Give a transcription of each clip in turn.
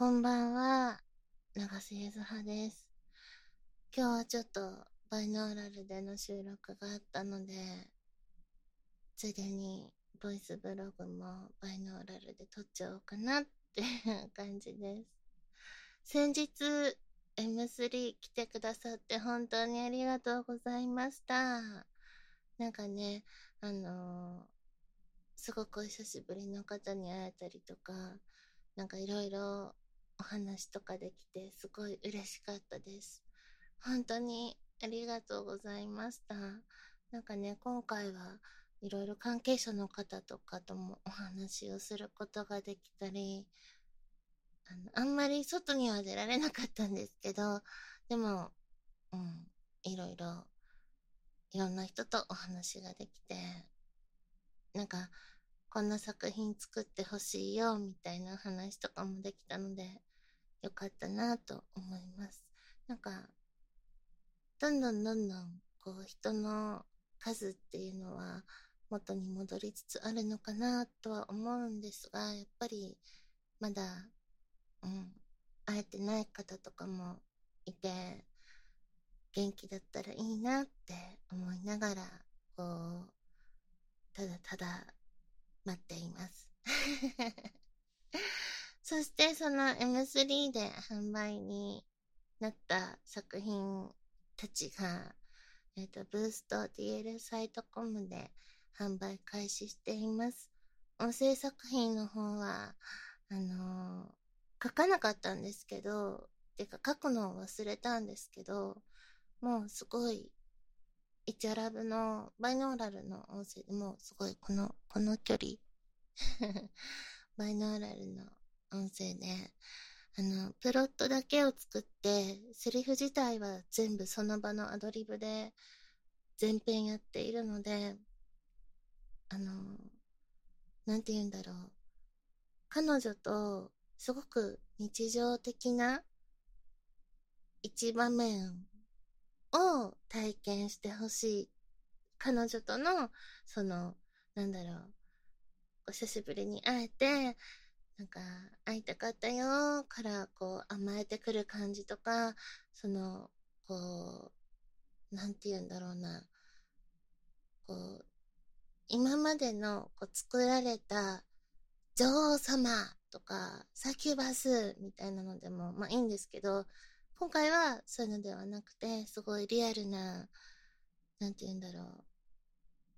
こんばんは、長瀬ゆずはです。今日はちょっとバイノーラルでの収録があったので、ついでにボイスブログもバイノーラルで撮っちゃおうかなっていう 感じです。先日 M3 来てくださって本当にありがとうございました。なんかね、あのー、すごくお久しぶりの方に会えたりとか、なんかいろいろお話とかできてすごい嬉しかったです。本当にありがとうございました。なんかね、今回はいろいろ関係者の方とかともお話をすることができたり、あの、あんまり外には出られなかったんですけど、でも、うん、いろいろ、いろんな人とお話ができて、なんか、こんな作品作ってほしいよ、みたいな話とかもできたので、よかったなと思います。なんか、どんどんどんどん、こう、人の数っていうのは元に戻りつつあるのかなとは思うんですが、やっぱり、まだ、うん、会えてない方とかもいて、元気だったらいいなって思いながら、こう、ただただ待っています。そしてその M3 で販売になった作品たちが、えっ、ー、と、ブースト DL サイトコムで販売開始しています。音声作品の方は、あのー、書かなかったんですけど、てか書くのを忘れたんですけど、もうすごい、イチャラブのバイノーラルの音声でもうすごいこの、この距離 バイノーラルの音声で、あの、プロットだけを作って、セリフ自体は全部その場のアドリブで全編やっているので、あの、なんて言うんだろう。彼女とすごく日常的な一場面を体験してほしい。彼女との、その、なんだろう。お久しぶりに会えて、なんか、会いたかったよから、こう、甘えてくる感じとか、その、こう、なんて言うんだろうな。こう、今までの、こう、作られた、女王様とか、サキュバスみたいなのでも、まあいいんですけど、今回はそういうのではなくて、すごいリアルな、なんて言うんだろう。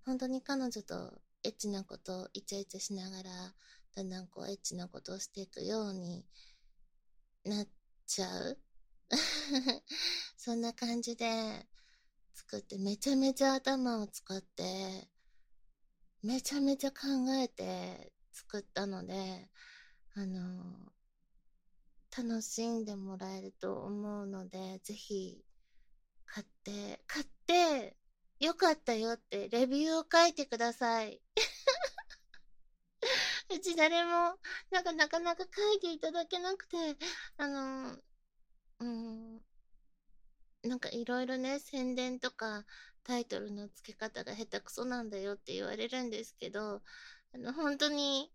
本当に彼女とエッチなことイチャイチャしながら、だんだんこうエッチなことをしていくようになっちゃう？そんな感じで作ってめちゃめちゃ頭を使ってめちゃめちゃ考えて作ったのであの楽しんでもらえると思うのでぜひ買って買ってよかったよってレビューを書いてください。うち誰も、なんかなかなか書いていただけなくて、あの、うん、なんかいろいろね、宣伝とかタイトルの付け方が下手くそなんだよって言われるんですけど、あの、本当に、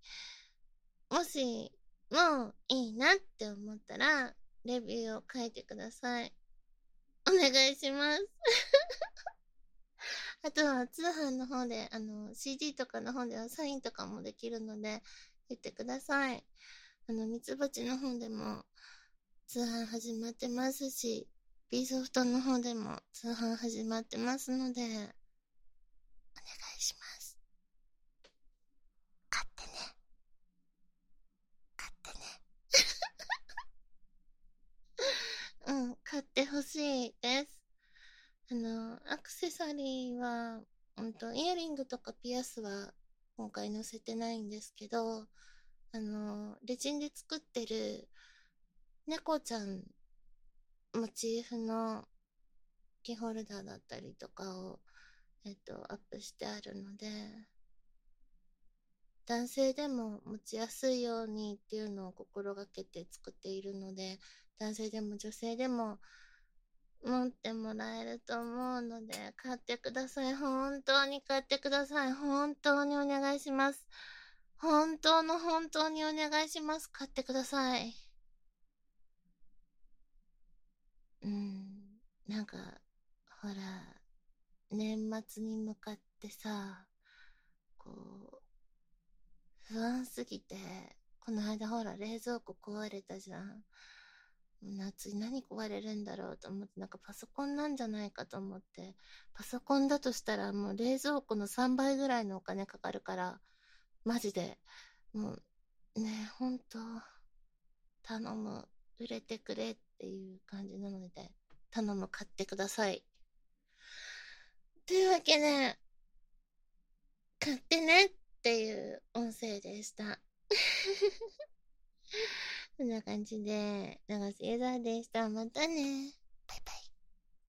もし、もういいなって思ったら、レビューを書いてください。お願いします。あとは通販の方で、あの、CD とかの方ではサインとかもできるので、言ってください。あの、ミツバチの方でも通販始まってますし、B ソフトの方でも通販始まってますので、お願いします。買ってね。買ってね。うん、買ってほしいです。あの、アクセサリーは、うんと、イヤリングとかピアスは今回載せてないんですけど、あの、レジンで作ってる猫ちゃんモチーフのキーホルダーだったりとかを、えっと、アップしてあるので、男性でも持ちやすいようにっていうのを心がけて作っているので、男性でも女性でも持ってもらえると思うので、買ってください。本当に買ってください。本当にお願いします。本当の本当にお願いします。買ってください。うん、なんか、ほら、年末に向かってさ、こう、不安すぎて、この間ほら冷蔵庫壊れたじゃん。夏に何壊れるんだろうと思って、なんかパソコンなんじゃないかと思って、パソコンだとしたらもう冷蔵庫の3倍ぐらいのお金かかるから、マジで、もう、ね、ほんと、頼む、売れてくれっていう感じなので、頼む、買ってください。というわけで、買ってねっていう音声でした。こんな感じで、長瀬ゆざでした。またね。